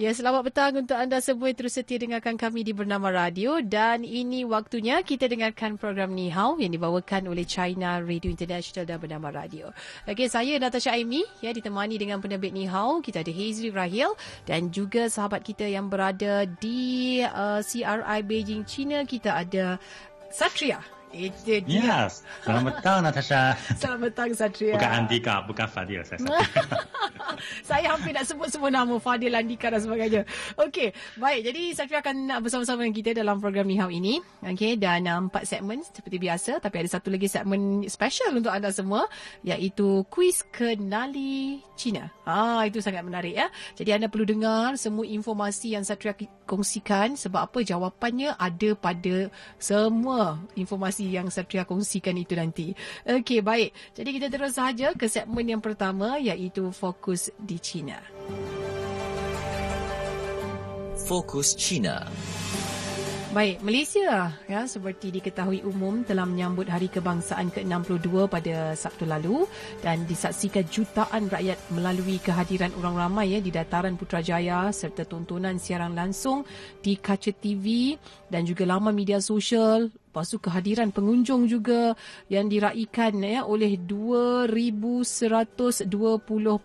Ya, selamat petang untuk anda semua yang terus setia dengarkan kami di Bernama Radio dan ini waktunya kita dengarkan program Ni Hao yang dibawakan oleh China Radio International dan Bernama Radio. Okey, saya Natasha Aimi ya ditemani dengan penerbit Ni Hao. Kita ada Hazri Rahil dan juga sahabat kita yang berada di uh, CRI Beijing China. Kita ada Satria. Itu dia. Yes. Selamat petang Natasha. Selamat petang Satria. Bukan Andika, bukan Fadil. Saya, saya hampir nak sebut semua nama Fadil, Andika dan sebagainya. Okey, baik. Jadi Satria akan bersama-sama dengan kita dalam program Ni Hao ini. Okey, dan um, empat segmen seperti biasa. Tapi ada satu lagi segmen special untuk anda semua. Iaitu kuis kenali China. Ah, itu sangat menarik ya. Jadi anda perlu dengar semua informasi yang Satria kongsikan. Sebab apa jawapannya ada pada semua informasi yang Satria kongsikan itu nanti. Okey, baik. Jadi kita terus sahaja ke segmen yang pertama iaitu Fokus di China. Fokus China. Baik, Malaysia ya seperti diketahui umum telah menyambut Hari Kebangsaan ke-62 pada Sabtu lalu dan disaksikan jutaan rakyat melalui kehadiran orang ramai ya di dataran Putrajaya serta tontonan siaran langsung di kaca TV dan juga laman media sosial. Lepas tu kehadiran pengunjung juga yang diraikan ya oleh 2120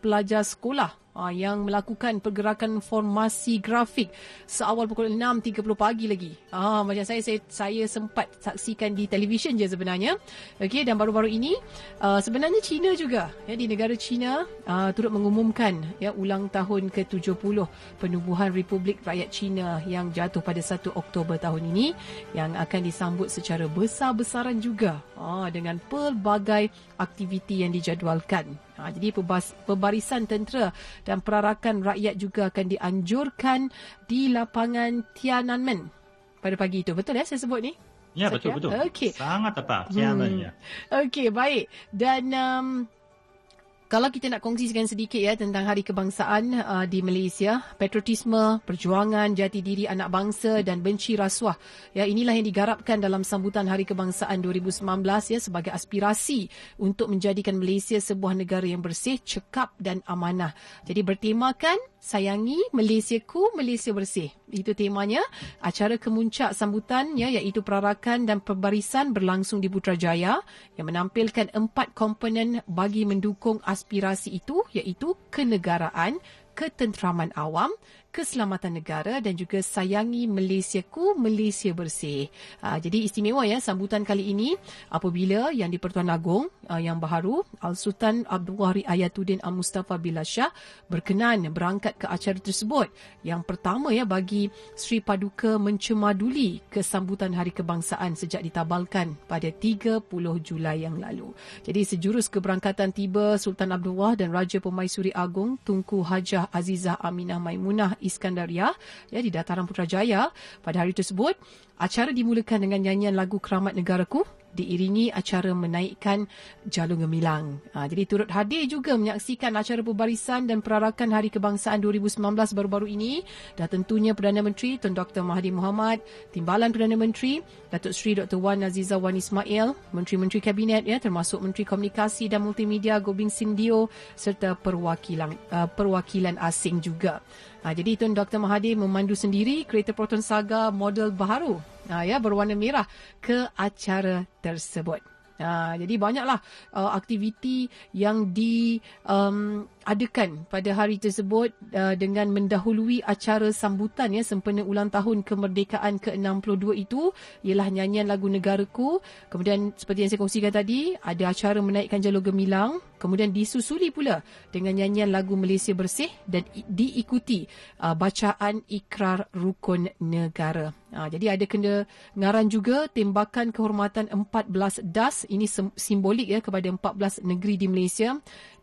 pelajar sekolah uh, yang melakukan pergerakan formasi grafik seawal pukul 6.30 pagi lagi. Ah uh, macam saya, saya saya sempat saksikan di televisyen je sebenarnya. Okey dan baru-baru ini uh, sebenarnya China juga ya di negara China uh, turut mengumumkan ya ulang tahun ke-70 penubuhan Republik Rakyat China yang jatuh pada 1 Oktober tahun ini yang akan disambut secara besar-besaran juga uh, dengan pelbagai aktiviti yang dijadualkan. Ha, jadi pembarisan tentera dan perarakan rakyat juga akan dianjurkan di lapangan Tiananmen pada pagi itu. Betul ya saya sebut ni? Ya, betul-betul. Okay. Sangat tepat. Tiananmen, hmm. ya. Okey, baik. Dan um, kalau kita nak kongsikan sedikit ya tentang Hari Kebangsaan uh, di Malaysia, patriotisme, perjuangan, jati diri anak bangsa dan benci rasuah. Ya, inilah yang digarapkan dalam sambutan Hari Kebangsaan 2019 ya sebagai aspirasi untuk menjadikan Malaysia sebuah negara yang bersih, cekap dan amanah. Jadi bertemakan Sayangi Malaysiaku, Malaysia Bersih. Itu temanya. Acara kemuncak sambutannya iaitu perarakan dan pembarisan berlangsung di Putrajaya yang menampilkan empat komponen bagi mendukung aspirasi itu iaitu kenegaraan, ketenteraman awam, keselamatan negara dan juga sayangi Malaysiaku, Malaysia bersih. Uh, jadi istimewa ya sambutan kali ini apabila yang di-Pertuan Agong uh, yang baharu Al-Sultan Abdullah Ayatuddin Al-Mustafa Billah berkenan berangkat ke acara tersebut. Yang pertama ya bagi Sri Paduka mencemaduli kesambutan Hari Kebangsaan sejak ditabalkan pada 30 Julai yang lalu. Jadi sejurus keberangkatan tiba Sultan Abdullah dan Raja Pemaisuri Agong Tunku Hajah Azizah Aminah Maimunah Iskandaria ya di dataran Putrajaya pada hari tersebut acara dimulakan dengan nyanyian lagu Keramat Negaraku diiringi acara menaikkan jalur gemilang. Ha, jadi turut hadir juga menyaksikan acara pembarisan dan perarakan Hari Kebangsaan 2019 baru-baru ini dan tentunya Perdana Menteri Tun Dr. Mahathir Mohamad, Timbalan Perdana Menteri Datuk Seri Dr. Wan Aziza Wan Ismail, Menteri-Menteri Kabinet ya termasuk Menteri Komunikasi dan Multimedia Gobin Sindio serta perwakilan uh, perwakilan asing juga. Ha, jadi Tun Dr. Mahathir memandu sendiri kereta Proton Saga model baharu ha, ya berwarna merah ke acara tersebut. Ha, jadi banyaklah uh, aktiviti yang di um, adakan pada hari tersebut uh, dengan mendahului acara sambutan ya sempena ulang tahun kemerdekaan ke-62 itu ialah nyanyian lagu negaraku. Kemudian seperti yang saya kongsikan tadi ada acara menaikkan jalur gemilang kemudian disusuli pula dengan nyanyian lagu Malaysia Bersih dan diikuti uh, bacaan ikrar rukun negara. Uh, jadi ada kena ngaran juga tembakan kehormatan 14 das. Ini simbolik ya kepada 14 negeri di Malaysia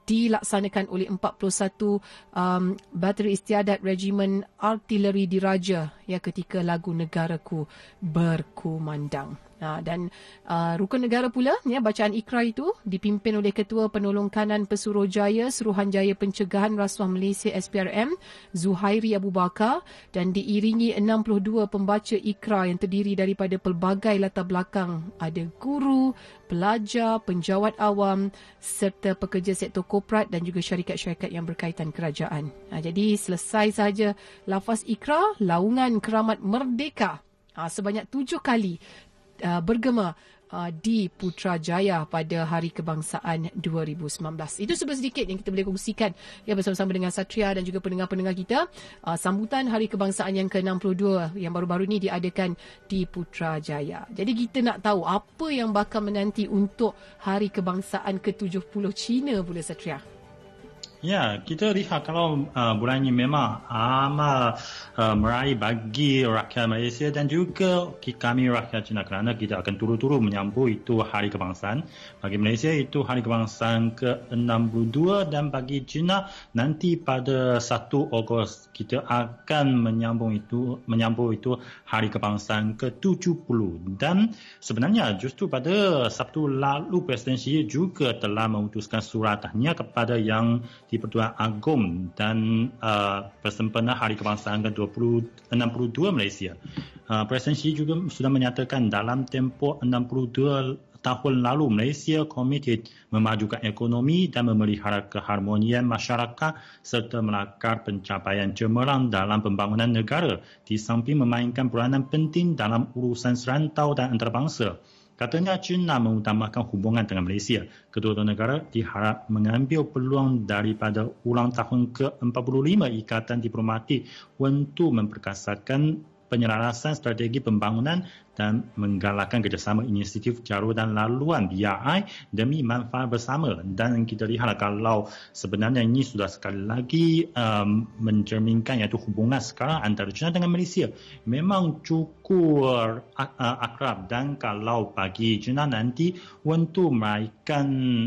dilaksanakan oleh 41 um, bateri istiadat regimen artileri diraja ya ketika lagu negaraku berkumandang. Ha, dan uh, rukun negara pula ya bacaan ikrar itu dipimpin oleh Ketua Penolong Kanan Pesuruhjaya Suruhanjaya Pencegahan Rasuah Malaysia SPRM Zuhairi Abu Bakar dan diiringi 62 pembaca ikrar yang terdiri daripada pelbagai latar belakang ada guru, pelajar, penjawat awam serta pekerja sektor korporat dan juga syarikat-syarikat yang berkaitan kerajaan. Ha, jadi selesai saja lafaz ikrar laungan keramat merdeka Ha, sebanyak tujuh kali uh, bergema uh, di Putrajaya pada Hari Kebangsaan 2019. Itu sebenarnya sedikit yang kita boleh kongsikan ya bersama-sama dengan Satria dan juga pendengar-pendengar kita. Uh, sambutan Hari Kebangsaan yang ke-62 yang baru-baru ini diadakan di Putrajaya. Jadi kita nak tahu apa yang bakal menanti untuk Hari Kebangsaan ke-70 China pula Satria. Ya, kita lihat kalau uh, bulan ini memang amat uh, meraih bagi rakyat Malaysia dan juga kami rakyat China kerana kita akan turut-turut menyambut itu Hari Kebangsaan. Bagi Malaysia itu Hari Kebangsaan ke-62 dan bagi China nanti pada 1 Ogos kita akan menyambung itu menyambut itu Hari Kebangsaan ke-70 dan sebenarnya justru pada Sabtu lalu Presiden Xi juga telah memutuskan surat tahniah kepada yang di Pertuan Agong dan uh, bersempena Hari Kebangsaan ke-62 Malaysia. Uh, Presiden Xi juga sudah menyatakan dalam tempoh 62 tahun lalu Malaysia komited memajukan ekonomi dan memelihara keharmonian masyarakat serta melakar pencapaian cemerlang dalam pembangunan negara di samping memainkan peranan penting dalam urusan serantau dan antarabangsa. Katanya China mengutamakan hubungan dengan Malaysia. Kedua-dua negara diharap mengambil peluang daripada ulang tahun ke-45 Ikatan Diplomatik untuk memperkasakan penyelarasan strategi pembangunan dan menggalakkan kerjasama inisiatif jarum dan laluan BRI demi manfaat bersama. Dan kita lihat kalau sebenarnya ini sudah sekali lagi um, mencerminkan iaitu hubungan sekarang antara China dengan Malaysia memang cukup uh, akrab dan kalau bagi China nanti untuk meraihkan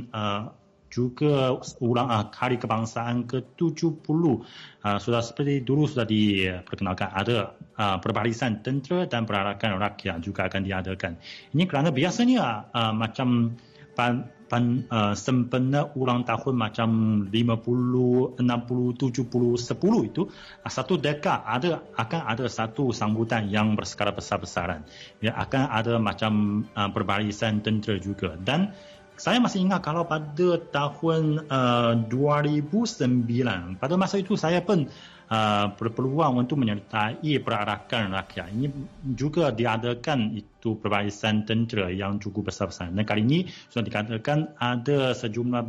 uh, juga ulang uh, hari kebangsaan ke-70 uh, sudah seperti dulu sudah diperkenalkan ada uh, perbarisan tentera dan perarakan rakyat juga akan diadakan. Ini kerana biasanya uh, macam pan, pan, uh, sempena ulang tahun macam 50, 60, 70, 10 itu uh, satu dekad ada akan ada satu sambutan yang berskala besar-besaran. Ya, akan ada macam uh, perbarisan tentera juga dan saya masih ingat kalau pada tahun uh, 2009, pada masa itu saya pun uh, berpeluang untuk menyertai perarakan rakyat. Ini juga diadakan itu perbaikan tentera yang cukup besar-besar. Dan kali ini sudah dikatakan ada sejumlah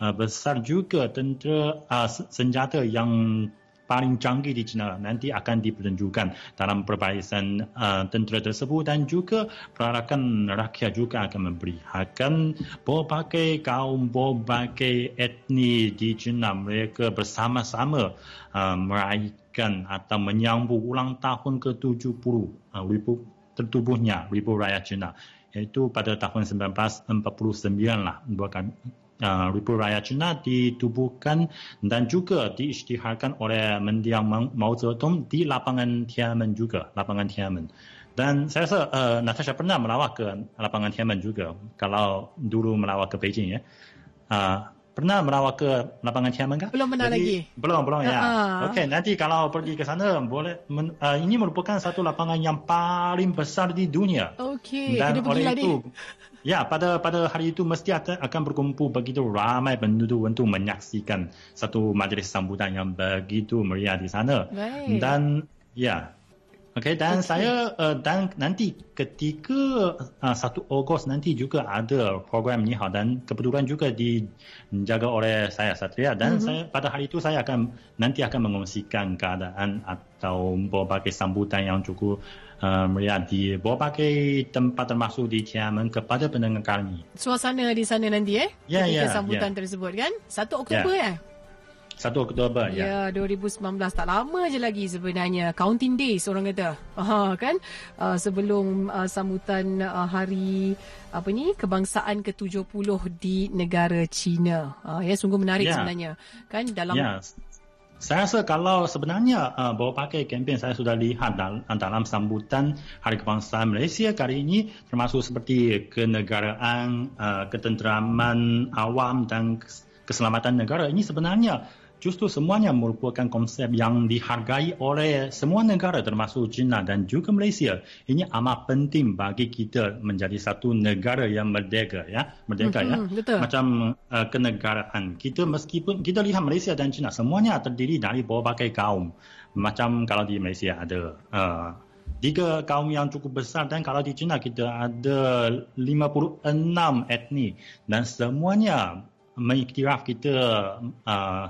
uh, besar juga tentera uh, senjata yang paling canggih di China nanti akan dipertunjukkan dalam perbaikan uh, tentera tersebut dan juga perarakan rakyat juga akan memberikan berbagai kaum, berbagai etni di China. Mereka bersama-sama uh, meraihkan atau menyambut ulang tahun ke-70 uh, ribu tertubuhnya Ribu Raya China. Iaitu pada tahun 1949 lah bukan uh, Republik Rakyat China ditubuhkan dan juga diisytiharkan oleh mendiang Mao Zedong di lapangan Tiananmen juga, lapangan Tiananmen. Dan saya rasa uh, Natasha pernah melawat ke lapangan Tiananmen juga kalau dulu melawat ke Beijing ya. Uh, pernah melawat ke lapangan Tiananmen kan? Belum pernah Jadi, lagi. Belum, belum ya. Uh-huh. Okey, nanti kalau pergi ke sana boleh men, uh, ini merupakan satu lapangan yang paling besar di dunia. Okey, dan oleh itu Ya, pada pada hari itu mesti akan berkumpul begitu ramai penduduk untuk menyaksikan satu majlis sambutan yang begitu meriah di sana. Baik. Dan ya, okay, dan okay. saya uh, dan nanti ketika uh, 1 Ogos nanti juga ada program ni dan kebetulan juga dijaga oleh saya Satria dan mm-hmm. saya pada hari itu saya akan nanti akan mengongsikan keadaan atau berbagai sambutan yang cukup uh, melihat di berbagai tempat termasuk di Tiananmen kepada pendengar kami. Suasana di sana nanti eh? Ya, yeah, ya. Yeah, sambutan yeah. tersebut kan? 1 Oktober yeah. eh? 1 Oktober ya. Ya 2019 tak lama je lagi sebenarnya counting days orang kata. Ha kan uh, sebelum uh, sambutan uh, hari apa ni kebangsaan ke-70 di negara China. Uh, ya sungguh menarik yeah. sebenarnya. Kan dalam yeah saya rasa kalau sebenarnya uh, bawa pakai kempen saya sudah lihat dalam, dalam sambutan Hari Kebangsaan Malaysia kali ini termasuk seperti kenegaraan, uh, ketenteraman awam dan keselamatan negara. Ini sebenarnya justru semuanya merupakan konsep yang dihargai oleh semua negara termasuk China dan juga Malaysia. Ini amat penting bagi kita menjadi satu negara yang merdeka ya, merdeka mm-hmm, ya. Betul. Macam uh, kenegaraan kita meskipun kita lihat Malaysia dan China semuanya terdiri dari berbagai kaum. Macam kalau di Malaysia ada uh, tiga kaum yang cukup besar dan kalau di China kita ada 56 etnik dan semuanya mengiktiraf kita uh,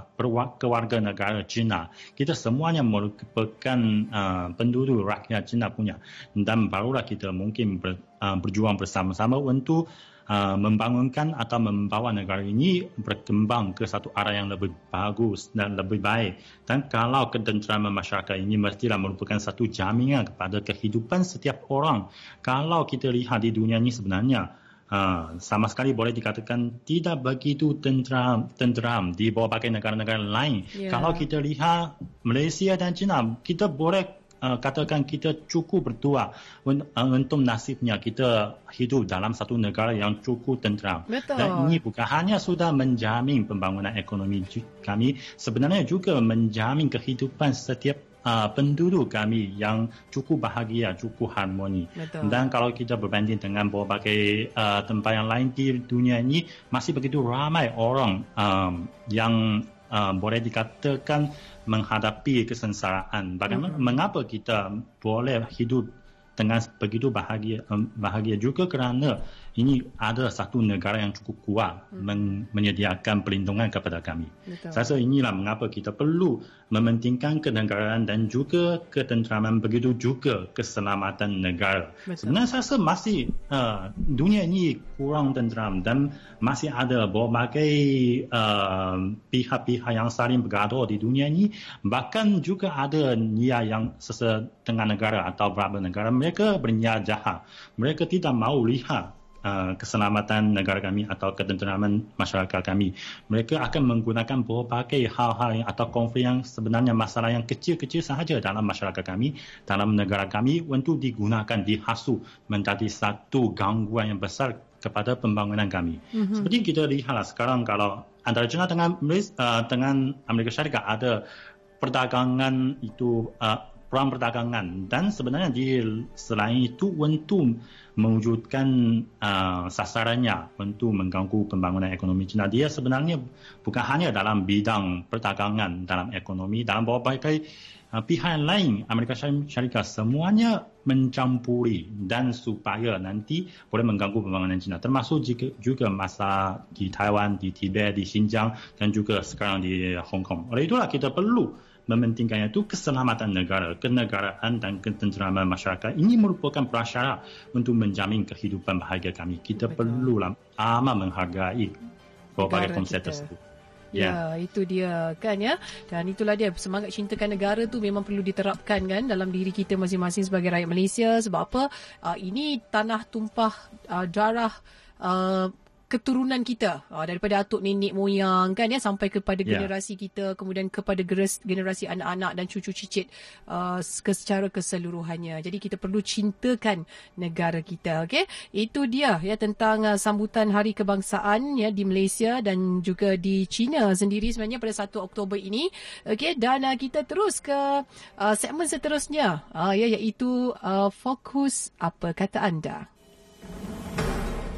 kewarga negara China. Kita semuanya merupakan uh, penduduk rakyat China punya. Dan barulah kita mungkin ber, uh, berjuang bersama-sama untuk uh, membangunkan atau membawa negara ini berkembang ke satu arah yang lebih bagus dan lebih baik. Dan kalau ketenteraman masyarakat ini mestilah merupakan satu jaminan kepada kehidupan setiap orang. Kalau kita lihat di dunia ini sebenarnya, Ha, sama sekali boleh dikatakan tidak begitu tenteram, tenteram di berbagai negara-negara lain. Yeah. Kalau kita lihat Malaysia dan China, kita boleh uh, katakan kita cukup bertua uh, untuk nasibnya kita hidup dalam satu negara yang cukup tenteram. Betul. Dan ini bukan hanya sudah menjamin pembangunan ekonomi kami, sebenarnya juga menjamin kehidupan setiap uh, penduduk kami yang cukup bahagia, cukup harmoni. Betul. Dan kalau kita berbanding dengan berbagai uh, tempat yang lain di dunia ini, masih begitu ramai orang um, yang uh, boleh dikatakan menghadapi kesengsaraan. Bagaimana, mm-hmm. mengapa kita boleh hidup dengan begitu bahagia, um, bahagia juga kerana ini ada satu negara yang cukup kuat hmm. menyediakan perlindungan kepada kami. Betul. Saya rasa inilah mengapa kita perlu mementingkan kenegaraan dan juga ketenteraman begitu juga keselamatan negara. Betul. Sebenarnya saya rasa masih uh, dunia ini kurang tenteram dan masih ada berbagai uh, pihak-pihak yang saling bergaduh di dunia ini. Bahkan juga ada niat yang sesetengah negara atau beberapa negara mereka berniat jahat. Mereka tidak mahu lihat Uh, keselamatan negara kami atau ketenteraman masyarakat kami. Mereka akan menggunakan berbagai hal-hal yang, atau konflik yang sebenarnya masalah yang kecil-kecil sahaja dalam masyarakat kami, dalam negara kami untuk digunakan, dihasut menjadi satu gangguan yang besar kepada pembangunan kami. Mm-hmm. Seperti kita lihatlah sekarang kalau antara China dengan, uh, dengan Amerika Syarikat ada perdagangan itu uh, perang perdagangan dan sebenarnya di selain itu untuk mewujudkan uh, sasarannya untuk mengganggu pembangunan ekonomi China dia sebenarnya bukan hanya dalam bidang perdagangan dalam ekonomi dalam berbagai uh, pihak lain Amerika Syarikat semuanya mencampuri dan supaya nanti boleh mengganggu pembangunan China termasuk juga, juga masa di Taiwan, di Tibet, di Xinjiang dan juga sekarang di Hong Kong. Oleh itulah kita perlu mementingkan itu keselamatan negara, kenegaraan dan ketenteraman masyarakat. Ini merupakan prasyarat untuk menjamin kehidupan bahagia kami. Kita Betul. perlulah amat menghargai berbagai konsep tersebut. Ya, yeah. itu dia kan ya. Dan itulah dia semangat cintakan negara tu memang perlu diterapkan kan dalam diri kita masing-masing sebagai rakyat Malaysia sebab apa? Uh, ini tanah tumpah uh, darah uh, keturunan kita. Uh, daripada atuk nenek moyang kan ya sampai kepada yeah. generasi kita kemudian kepada generasi anak-anak dan cucu cicit uh, secara keseluruhannya. Jadi kita perlu cintakan negara kita okey? Itu dia ya tentang uh, sambutan hari kebangsaan ya di Malaysia dan juga di China sendiri sebenarnya pada 1 Oktober ini okey? Dan uh, kita terus ke uh, segmen seterusnya. Uh, ya iaitu uh, fokus apa kata anda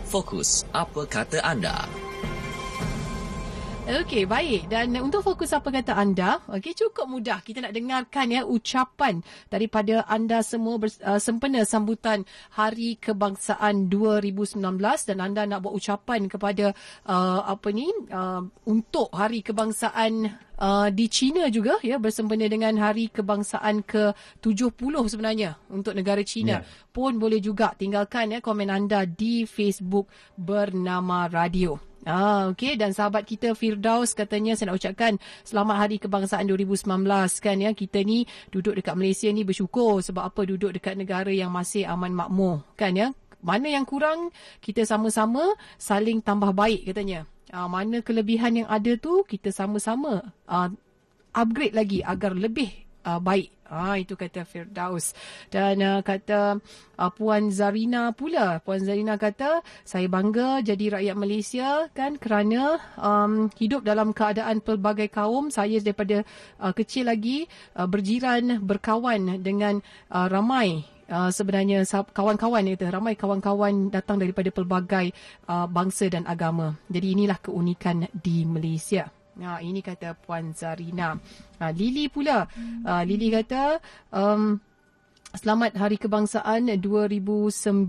Fokus, apa kata anda? Okey, baik. Dan untuk fokus apa kata anda, okey cukup mudah kita nak dengarkan ya ucapan daripada anda semua bers, uh, sempena sambutan Hari Kebangsaan 2019 dan anda nak buat ucapan kepada uh, apa ni uh, untuk Hari Kebangsaan uh, di China juga ya bersempena dengan hari kebangsaan ke-70 sebenarnya untuk negara China yeah. pun boleh juga tinggalkan ya komen anda di Facebook bernama radio. Ah, okey dan sahabat kita Firdaus katanya saya nak ucapkan selamat hari kebangsaan 2019 kan ya. Kita ni duduk dekat Malaysia ni bersyukur sebab apa duduk dekat negara yang masih aman makmur kan ya. Mana yang kurang kita sama-sama saling tambah baik katanya uh, mana kelebihan yang ada tu kita sama-sama uh, upgrade lagi agar lebih uh, baik. Ah itu kata Firdaus dan uh, kata uh, Puan Zarina pula. Puan Zarina kata saya bangga jadi rakyat Malaysia kan kerana um, hidup dalam keadaan pelbagai kaum. Saya daripada uh, kecil lagi uh, berjiran berkawan dengan uh, ramai Uh, sebenarnya kawan-kawan itu ramai kawan-kawan datang daripada pelbagai uh, bangsa dan agama. Jadi inilah keunikan di Malaysia. Ha, ini kata Puan Zarina. Ha, Lily pula. Uh, Lily kata, um, selamat Hari Kebangsaan 2019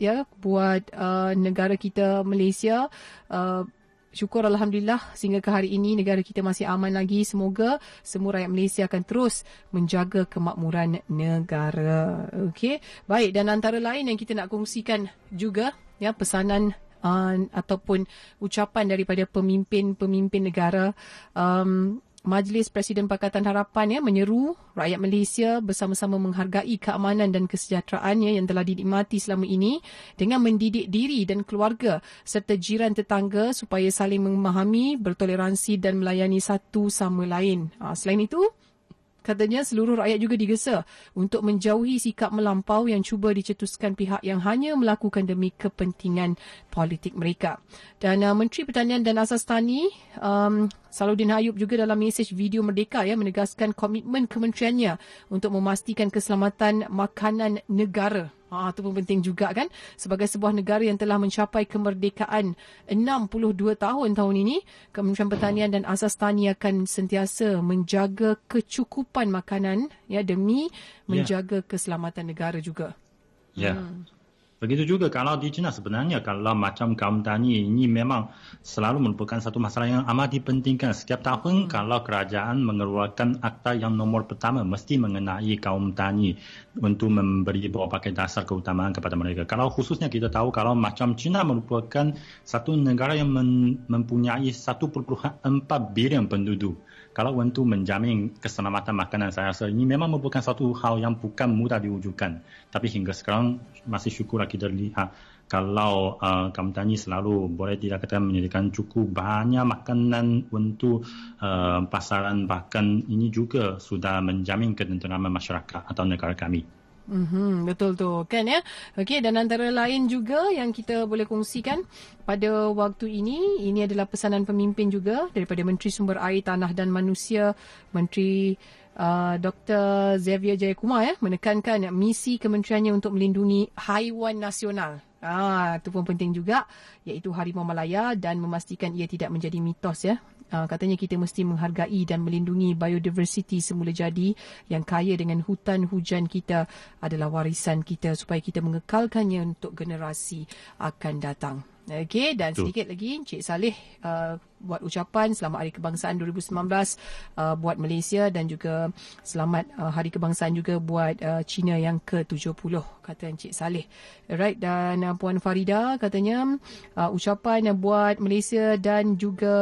ya buat uh, negara kita Malaysia. Uh, syukur Alhamdulillah sehingga ke hari ini negara kita masih aman lagi. Semoga semua rakyat Malaysia akan terus menjaga kemakmuran negara. Okey. Baik dan antara lain yang kita nak kongsikan juga ya pesanan uh, ataupun ucapan daripada pemimpin-pemimpin negara um, Majlis Presiden Pakatan Harapan ya menyeru rakyat Malaysia bersama-sama menghargai keamanan dan kesejahteraan ya, yang telah dinikmati selama ini dengan mendidik diri dan keluarga serta jiran tetangga supaya saling memahami, bertoleransi dan melayani satu sama lain. Uh, selain itu, Katanya seluruh rakyat juga digesa untuk menjauhi sikap melampau yang cuba dicetuskan pihak yang hanya melakukan demi kepentingan politik mereka. Dan uh, Menteri Pertanian dan Asas Tani um, Saludin Hayub juga dalam mesej video Merdeka ya menegaskan komitmen kementeriannya untuk memastikan keselamatan makanan negara Ha, itu pun penting juga kan. Sebagai sebuah negara yang telah mencapai kemerdekaan 62 tahun tahun ini, Kementerian Pertanian dan Asas Tani akan sentiasa menjaga kecukupan makanan ya demi ya. menjaga yeah. keselamatan negara juga. Ya. Yeah. Hmm. Begitu juga kalau di China sebenarnya kalau macam kaum tani ini memang selalu merupakan satu masalah yang amat dipentingkan. Setiap tahun hmm. kalau kerajaan mengeluarkan akta yang nomor pertama mesti mengenai kaum tani untuk memberi berbagai dasar keutamaan kepada mereka. Kalau khususnya kita tahu kalau macam China merupakan satu negara yang mempunyai 1.4 bilion penduduk kalau untuk menjamin keselamatan makanan saya rasa ini memang merupakan satu hal yang bukan mudah diwujudkan. Tapi hingga sekarang masih syukurlah kita lihat kalau uh, Kamtani selalu boleh dikatakan menyediakan cukup banyak makanan untuk uh, pasaran bahkan ini juga sudah menjamin ketenteraman masyarakat atau negara kami. Mm-hmm, betul tu kan ya. Okey dan antara lain juga yang kita boleh kongsikan pada waktu ini ini adalah pesanan pemimpin juga daripada Menteri Sumber Air Tanah dan Manusia Menteri uh, Dr. Xavier Jayakumar ya menekankan misi kementeriannya untuk melindungi haiwan nasional. Ah, itu pun penting juga iaitu harimau Malaya dan memastikan ia tidak menjadi mitos ya. Uh, katanya kita mesti menghargai dan melindungi biodiversity semula jadi yang kaya dengan hutan hujan kita adalah warisan kita supaya kita mengekalkannya untuk generasi akan datang. Okey dan Tuh. sedikit lagi Encik Saleh uh, buat ucapan selamat Hari Kebangsaan 2019 uh, buat Malaysia dan juga selamat uh, Hari Kebangsaan juga buat uh, China yang ke-70 kata Encik Saleh. Alright dan uh, Puan Farida katanya uh, ucapan buat Malaysia dan juga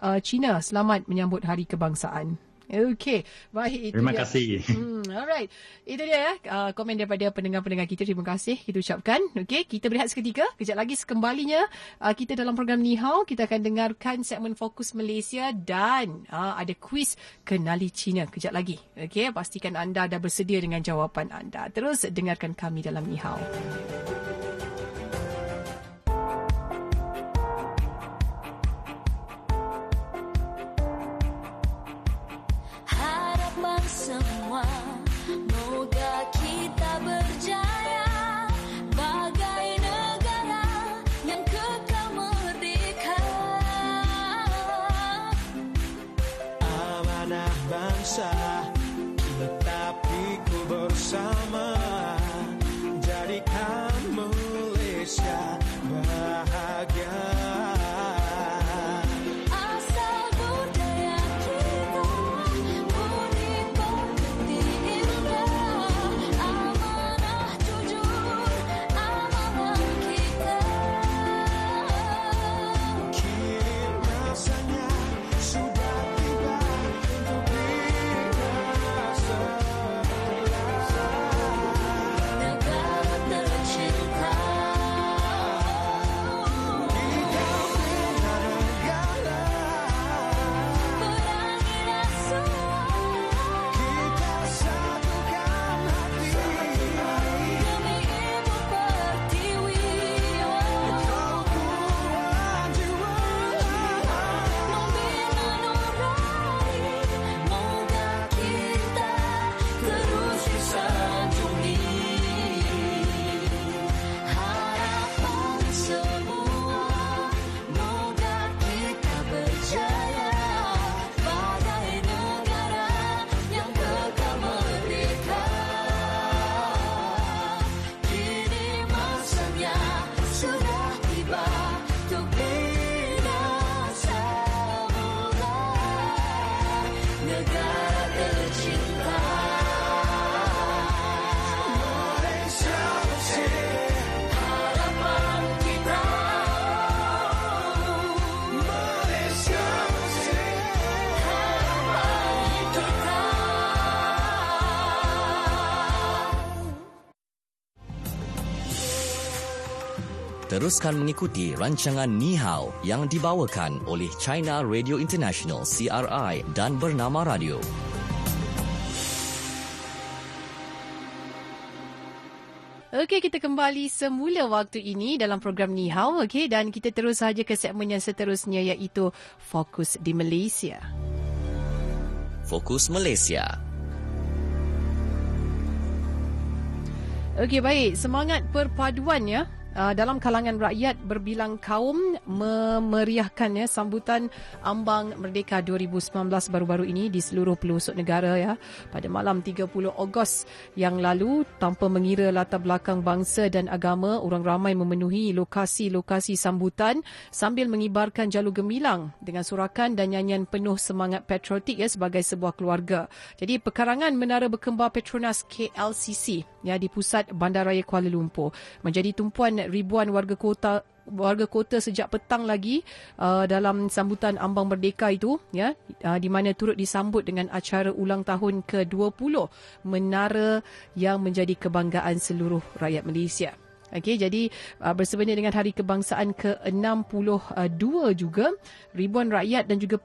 uh, China selamat menyambut Hari Kebangsaan. Okey, baik itu Terima dia. kasih. Hmm, alright. Itu dia ya, uh, komen daripada pendengar-pendengar kita. Terima kasih kita ucapkan. Okey, kita berehat seketika. Kejap lagi sekembalinya uh, kita dalam program Nihao, kita akan dengarkan segmen Fokus Malaysia dan uh, ada kuis Kenali Cina kejap lagi. Okey, pastikan anda dah bersedia dengan jawapan anda. Terus dengarkan kami dalam Nihao. Tetapi ku bersama Jadikan Teruskan mengikuti rancangan Ni Hao yang dibawakan oleh China Radio International CRI dan Bernama Radio. Okey, kita kembali semula waktu ini dalam program Ni Hao. Okey, dan kita terus saja ke segmen yang seterusnya iaitu Fokus di Malaysia. Fokus Malaysia. Okey, baik. Semangat perpaduan ya uh, dalam kalangan rakyat berbilang kaum memeriahkan ya sambutan ambang merdeka 2019 baru-baru ini di seluruh pelosok negara ya pada malam 30 Ogos yang lalu tanpa mengira latar belakang bangsa dan agama orang ramai memenuhi lokasi-lokasi sambutan sambil mengibarkan jalur gemilang dengan surakan dan nyanyian penuh semangat patriotik ya sebagai sebuah keluarga. Jadi pekarangan Menara Berkembar Petronas KLCC ya di pusat Bandaraya Kuala Lumpur menjadi tumpuan ribuan warga kota warga kota sejak petang lagi uh, dalam sambutan ambang merdeka itu ya uh, di mana turut disambut dengan acara ulang tahun ke-20 menara yang menjadi kebanggaan seluruh rakyat Malaysia. Okey jadi uh, bersebenya dengan hari kebangsaan ke-62 juga ribuan rakyat dan juga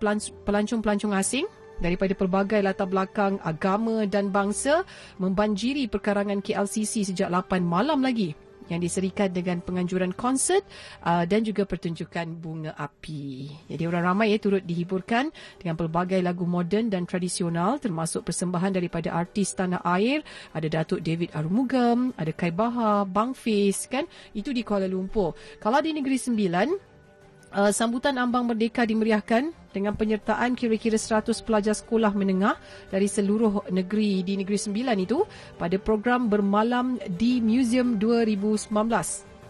pelancong-pelancong asing daripada pelbagai latar belakang agama dan bangsa membanjiri perkarangan KLCC sejak 8 malam lagi yang diserikan dengan penganjuran konsert uh, dan juga pertunjukan bunga api. Jadi orang ramai ya turut dihiburkan dengan pelbagai lagu moden dan tradisional termasuk persembahan daripada artis tanah air, ada Datuk David Arumugam, ada Kai Baha, Bang Fiz kan, itu di Kuala Lumpur. Kalau di Negeri Sembilan, uh, sambutan ambang merdeka dimeriahkan dengan penyertaan kira-kira 100 pelajar sekolah menengah dari seluruh negeri di Negeri Sembilan itu pada program bermalam di Museum 2019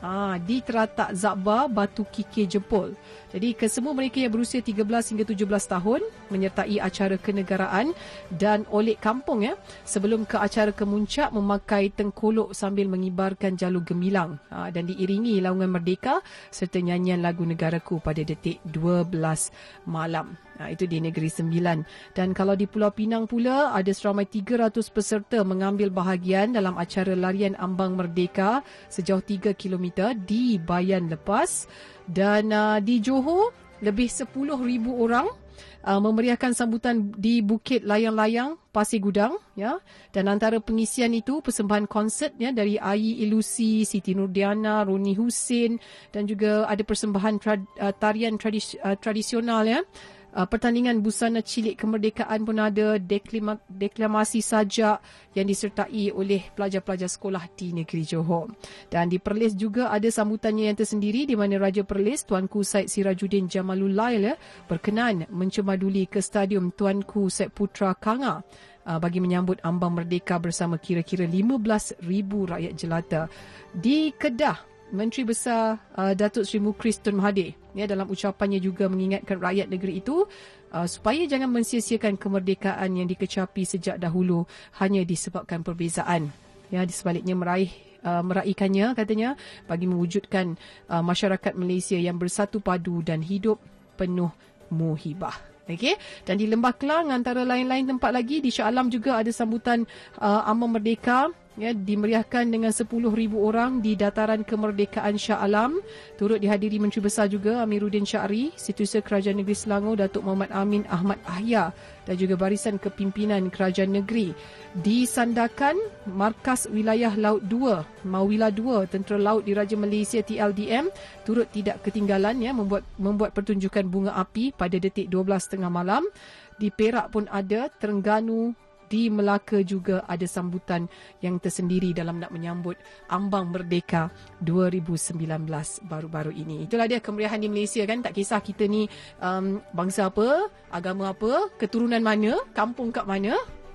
ha, di teratak Zabba Batu Kike Jepul. Jadi kesemua mereka yang berusia 13 hingga 17 tahun menyertai acara kenegaraan dan oleh kampung ya sebelum ke acara kemuncak memakai tengkolok sambil mengibarkan jalur gemilang ha, dan diiringi laungan merdeka serta nyanyian lagu negaraku pada detik 12 malam. Ha, itu di Negeri Sembilan. Dan kalau di Pulau Pinang pula, ada seramai 300 peserta mengambil bahagian dalam acara larian ambang merdeka sejauh 3 km di Bayan Lepas. Dan uh, di Johor, lebih 10,000 orang uh, memeriahkan sambutan di Bukit Layang-Layang, Pasir Gudang. Ya. Dan antara pengisian itu, persembahan konsert ya, dari Ayi Ilusi, Siti Nurdiana, Roni Husin dan juga ada persembahan tra- uh, tarian tradis- uh, tradisional ya uh, pertandingan busana cilik kemerdekaan pun ada deklima, deklamasi sajak yang disertai oleh pelajar-pelajar sekolah di negeri Johor. Dan di Perlis juga ada sambutannya yang tersendiri di mana Raja Perlis Tuanku Said Sirajuddin Jamalul Lail berkenan mencemaduli ke stadium Tuanku Said Putra Kanga uh, bagi menyambut ambang merdeka bersama kira-kira 15,000 rakyat jelata. Di Kedah, Menteri Besar uh, Datuk Seri Mukris Tun Mahathir ya dalam ucapannya juga mengingatkan rakyat negeri itu uh, supaya jangan mensia-siakan kemerdekaan yang dikecapi sejak dahulu hanya disebabkan perbezaan. Ya di sebaliknya meraih uh, meraihkannya katanya bagi mewujudkan uh, masyarakat Malaysia yang bersatu padu dan hidup penuh muhibah. Okey dan di Lembah Kelang antara lain-lain tempat lagi di Shah Alam juga ada sambutan uh, Amal Merdeka ya, dimeriahkan dengan 10,000 orang di dataran kemerdekaan Shah Alam. Turut dihadiri Menteri Besar juga Amiruddin Syari, Setiausaha Kerajaan Negeri Selangor Datuk Muhammad Amin Ahmad Ahya dan juga barisan kepimpinan Kerajaan Negeri. Di Sandakan, Markas Wilayah Laut 2, Mawila 2, Tentera Laut Diraja Malaysia TLDM turut tidak ketinggalan ya membuat membuat pertunjukan bunga api pada detik 12.30 malam. Di Perak pun ada Terengganu, di Melaka juga ada sambutan yang tersendiri dalam nak menyambut Ambang Merdeka 2019 baru-baru ini. Itulah dia kemeriahan di Malaysia kan. Tak kisah kita ni um, bangsa apa, agama apa, keturunan mana, kampung kat mana.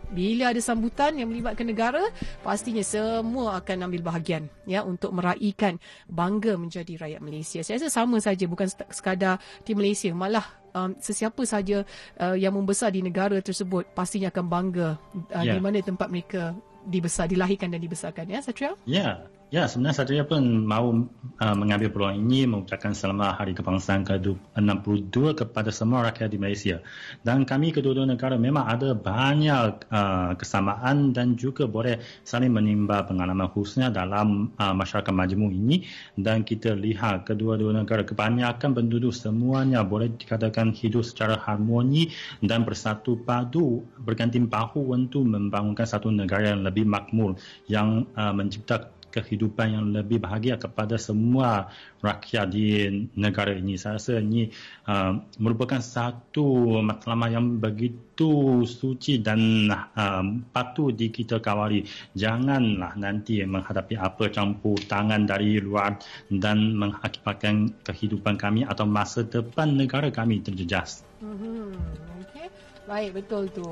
Bila ada sambutan yang melibatkan negara, pastinya semua akan ambil bahagian ya untuk meraihkan bangga menjadi rakyat Malaysia. Saya rasa sama saja bukan sekadar di Malaysia, malah um, sesiapa saja uh, yang membesar di negara tersebut pastinya akan bangga uh, yeah. di mana tempat mereka dibesar dilahirkan dan dibesarkan ya Satria? Ya. Yeah. Ya, sebenarnya saya pun mahu uh, mengambil peluang ini mengucapkan selamat Hari Kebangsaan ke-62 kepada semua rakyat di Malaysia. Dan kami kedua-dua negara memang ada banyak uh, kesamaan dan juga boleh saling menimba pengalaman khususnya dalam uh, masyarakat majmuk ini. Dan kita lihat kedua-dua negara kebanyakan penduduk semuanya boleh dikatakan hidup secara harmoni dan bersatu padu berganti bahu untuk membangunkan satu negara yang lebih makmur yang uh, menciptakan kehidupan yang lebih bahagia kepada semua rakyat di negara ini. Saya rasa ini uh, merupakan satu matlamat yang begitu suci dan uh, patut di kita kawali. Janganlah nanti menghadapi apa campur tangan dari luar dan mengakibatkan kehidupan kami atau masa depan negara kami terjejas. Mm-hmm. Okay. Baik, betul tu.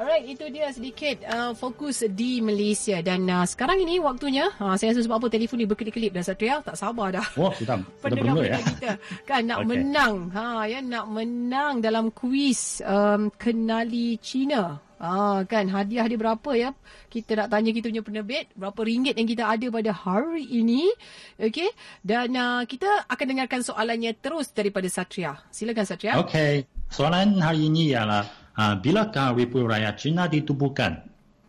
Alright, itu dia sedikit uh, fokus di Malaysia dan uh, sekarang ini waktunya uh, saya rasa sebab apa telefon ni berkelip-kelip dah Satria tak sabar dah. Oh, sudah. Sudah ya. kita kan nak okay. menang. Ha ya nak menang dalam kuis um, kenali Cina. Ah kan hadiah dia berapa ya? Kita nak tanya kita punya penerbit berapa ringgit yang kita ada pada hari ini. Okey. Dan uh, kita akan dengarkan soalannya terus daripada Satria. Silakan Satria. Okey. Soalan hari ini ialah uh, bilakah Republik Rakyat China ditubuhkan?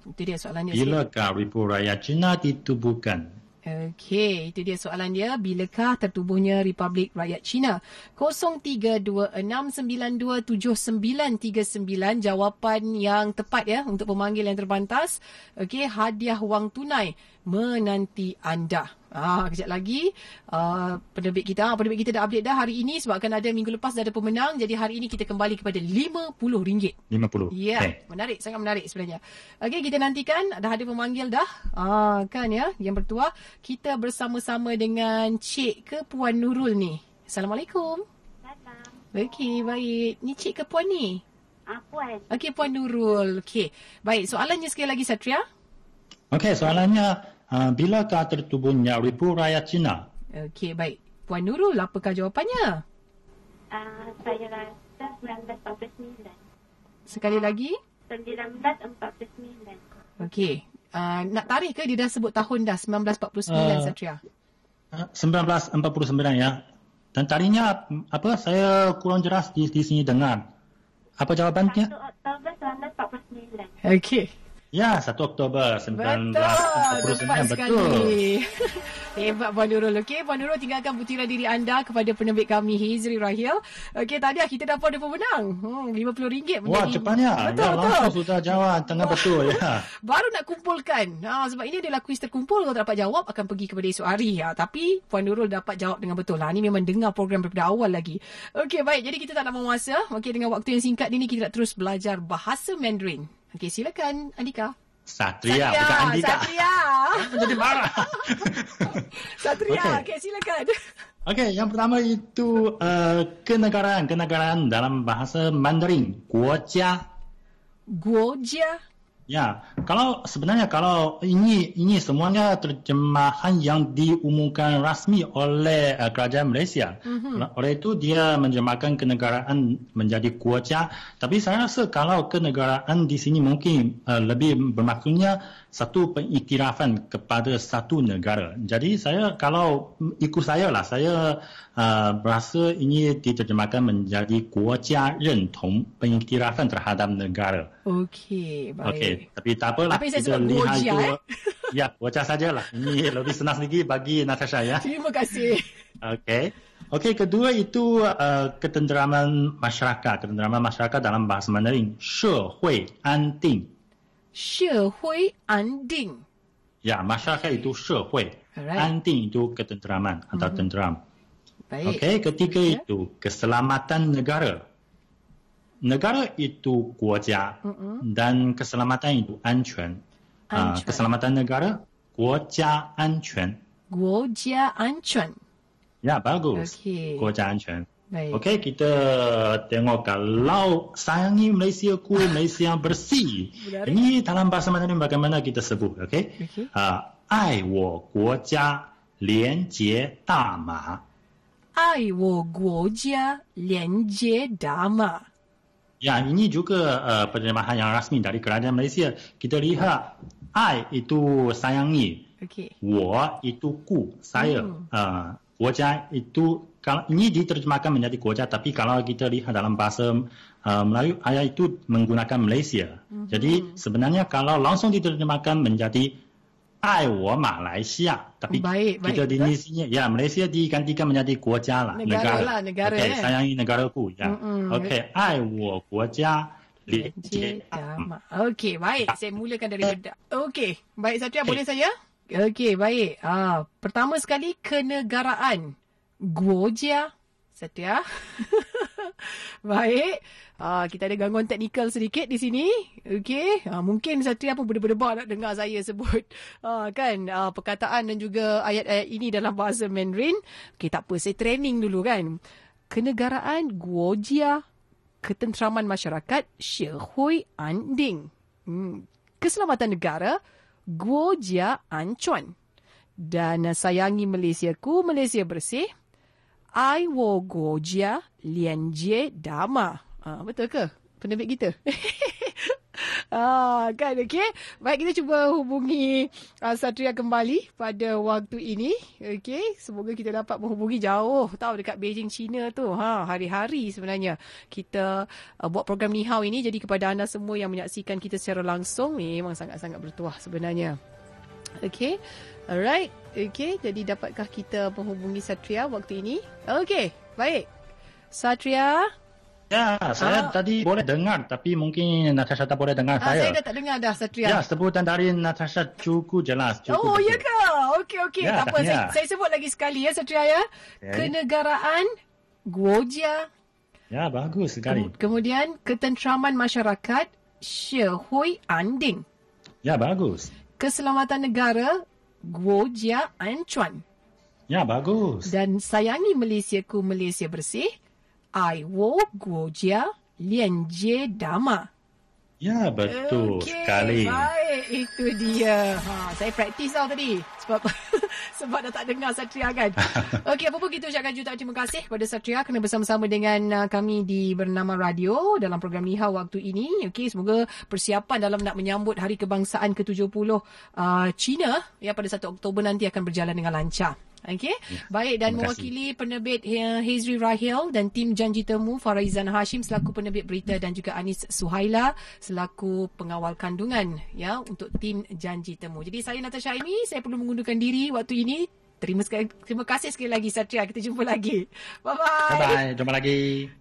Itu dia soalannya. Bilakah Republik Rakyat China ditubuhkan? Okey, itu dia soalan dia. Bilakah tertubuhnya Republik Rakyat China? 0326927939 jawapan yang tepat ya untuk pemanggil yang terpantas. Okey, hadiah wang tunai menanti anda. Ah, kejap lagi uh, penerbit kita, ah, penerbit kita dah update dah hari ini sebab kan ada minggu lepas dah ada pemenang. Jadi hari ini kita kembali kepada RM50. RM50. Ya, okay. menarik, sangat menarik sebenarnya. Okey, kita nantikan dah ada pemanggil dah. Ah, kan ya, yang bertuah kita bersama-sama dengan Cik ke Puan Nurul ni. Assalamualaikum. Salam. Okey, baik. Ni Cik ke Puan ni? Ah, Puan. Okey, Puan Nurul. Okey. Baik, soalannya sekali lagi Satria. Okey, soalannya uh, bilakah tertubuhnya Republik Rakyat China? Okey, baik. Puan Nurul, apakah jawapannya? Uh, saya rasa 1949. Sekali lagi? 1949. Okey. Uh, nak tarik ke dia dah sebut tahun dah 1949 uh, Satria? Uh, 1949 ya. Dan tarinya apa? Saya kurang jelas di, di sini dengar. Apa jawabannya? 1 Oktober 1949. Okey. Ya, 1 Oktober 1949. Betul, betul. Hebat Puan Nurul. Okey, Puan Nurul tinggalkan butiran diri anda kepada penerbit kami Hizri Rahil. Okey, tadi kita dapat ada pemenang. Hmm, RM50. Wah, cepatnya. Betul, ya, betul. Langsung sudah jawab tengah betul. Ya. Baru nak kumpulkan. Ha, sebab ini adalah kuis terkumpul. Kalau tak dapat jawab, akan pergi kepada esok hari. Ha, tapi Puan Nurul dapat jawab dengan betul. Ha, ini memang dengar program daripada awal lagi. Okey, baik. Jadi kita tak nak masa. Okey, dengan waktu yang singkat ini, kita nak terus belajar bahasa Mandarin. Okey, silakan Andika. Satria, Satria bukan Andika. Satria. Menjadi marah. Satria, okey, Okey. okay, silakan. Okey, yang pertama itu uh, kenegaraan. Kenegaraan dalam bahasa Mandarin. Guojia. Guojia. Ya, kalau sebenarnya kalau ini ini semuanya terjemahan yang diumumkan rasmi oleh uh, kerajaan Malaysia. Mm-hmm. Oleh itu dia menjemahkan kenegaraan menjadi kuaca. Tapi saya rasa kalau kenegaraan di sini mungkin uh, lebih bermaksudnya satu pengiktirafan kepada satu negara. Jadi saya kalau ikut saya lah, saya uh, berasa ini diterjemahkan menjadi kuaca rentong pengiktirafan terhadap negara. Okey, baik. Okey, tapi tak apalah. Tapi saya kita sebut lihat Gojia, itu. eh? Ya, wajah sajalah. Ini lebih senang sedikit bagi Natasha ya. Terima kasih. Okey. Okey, kedua itu uh, ketenteraman masyarakat. Ketenteraman masyarakat dalam bahasa Mandarin, 社会安定.社会安定。 Ya, masyarakat itu 社会. Alright. Anting itu ketenteraman atau tenteram. Baik. Okey, ketiga Ya. itu keselamatan negara. Negara itu 国家 Mm-mm. dan keselamatan itu 安全. Ah, 安全。 keselamatan negara 国家安全.国家安全。 Ya, bagus. Okey. 国家安全. Baik. Okey, kita tengok kalau sayangi Malaysia ku, Malaysia yang bersih. Menarik. Ini dalam bahasa Mandarin bagaimana kita sebut, okey? Okey. Ah, 爱我国家，廉洁大马。爱我国家，廉洁大马。 Ya, ini juga eh, uh, penerjemahan yang rasmi dari kerajaan Malaysia. Kita lihat I itu sayangi. Okey. Wo itu ku, saya. Hmm. Ah, uh, kuaja itu kalau ini diterjemahkan menjadi kuaja tapi kalau kita lihat dalam bahasa uh, Melayu ayat itu menggunakan Malaysia. Mm-hmm. Jadi sebenarnya kalau langsung diterjemahkan menjadi 爱我马来西亚 tapi Baik, baik, kita di betul. sini ya Malaysia digantikan menjadi 国家 lah Negara lah, negara, okay, eh. sayangi negaraku ya. Mm-mm. Okay, 爱我国家连 Cik 接 Dama. Okey, baik. Saya mulakan daripada... Okey, baik Satria, boleh saya? Okey, baik. Ah, pertama sekali, kenegaraan. Guojia. Satria. baik. Ah, kita ada gangguan teknikal sedikit di sini. Okey. Ah, mungkin Satria pun berdebar-debar nak dengar saya sebut ah, kan ah, perkataan dan juga ayat-ayat ini dalam bahasa Mandarin. Okey, tak apa. Saya training dulu kan. Kenegaraan Guojia ketenteraman masyarakat Syehui Anding. Hmm. Keselamatan negara Guojia Ancuan. Dan uh, sayangi Malaysia ku, Malaysia bersih. I wo Guojia Lianjie Dama. Ah, betul ke? Penerbit kita. Ah, kan okey. Baik kita cuba hubungi uh, Satria kembali pada waktu ini. Okey, semoga kita dapat menghubungi jauh tahu dekat Beijing China tu. Ha, hari-hari sebenarnya kita uh, buat program Ni Hao ini jadi kepada anda semua yang menyaksikan kita secara langsung memang sangat-sangat bertuah sebenarnya. Okey. Alright. Okey, jadi dapatkah kita menghubungi Satria waktu ini? Okey, baik. Satria, Ya, saya Ah. tadi boleh dengar tapi mungkin Natasha tak boleh dengar ah, saya saya. dah tak dengar dah Satria. Ya, sebutan dari Natasha cukup jelas. Cukup Oh, ya ke? Okey, okey. Ya, tak apa. Saya, saya sebut lagi sekali ya, Satria ya. Kenegaraan Guojia. Ya, bagus sekali. Kem- Kemudian ketenteraman masyarakat Syehui Anding. Ya, bagus. Keselamatan negara Guojia Ancuan. Ya, bagus. Dan sayangi Malaysia ku Malaysia bersih. I wo Guojia Lianjie Dama. Ya, betul Okey, sekali. Baik, itu dia. Ha, saya praktis tau tadi. Sebab sebab dah tak dengar Satria kan. Okey, apa pun kita ucapkan jutaan terima kasih kepada Satria kerana bersama-sama dengan uh, kami di Bernama Radio dalam program Liha waktu ini. Okey, semoga persiapan dalam nak menyambut Hari Kebangsaan ke-70 uh, China ya pada 1 Oktober nanti akan berjalan dengan lancar. Okey. Baik dan mewakili penerbit Hazri Rahil dan tim janji temu Faraizan Hashim selaku penerbit berita dan juga Anis Suhaila selaku pengawal kandungan ya untuk tim janji temu. Jadi saya Natasha Aimi, saya perlu mengundurkan diri waktu ini. Terima terima kasih sekali lagi Satria. Kita jumpa lagi. Bye bye. Bye-bye. Jumpa lagi.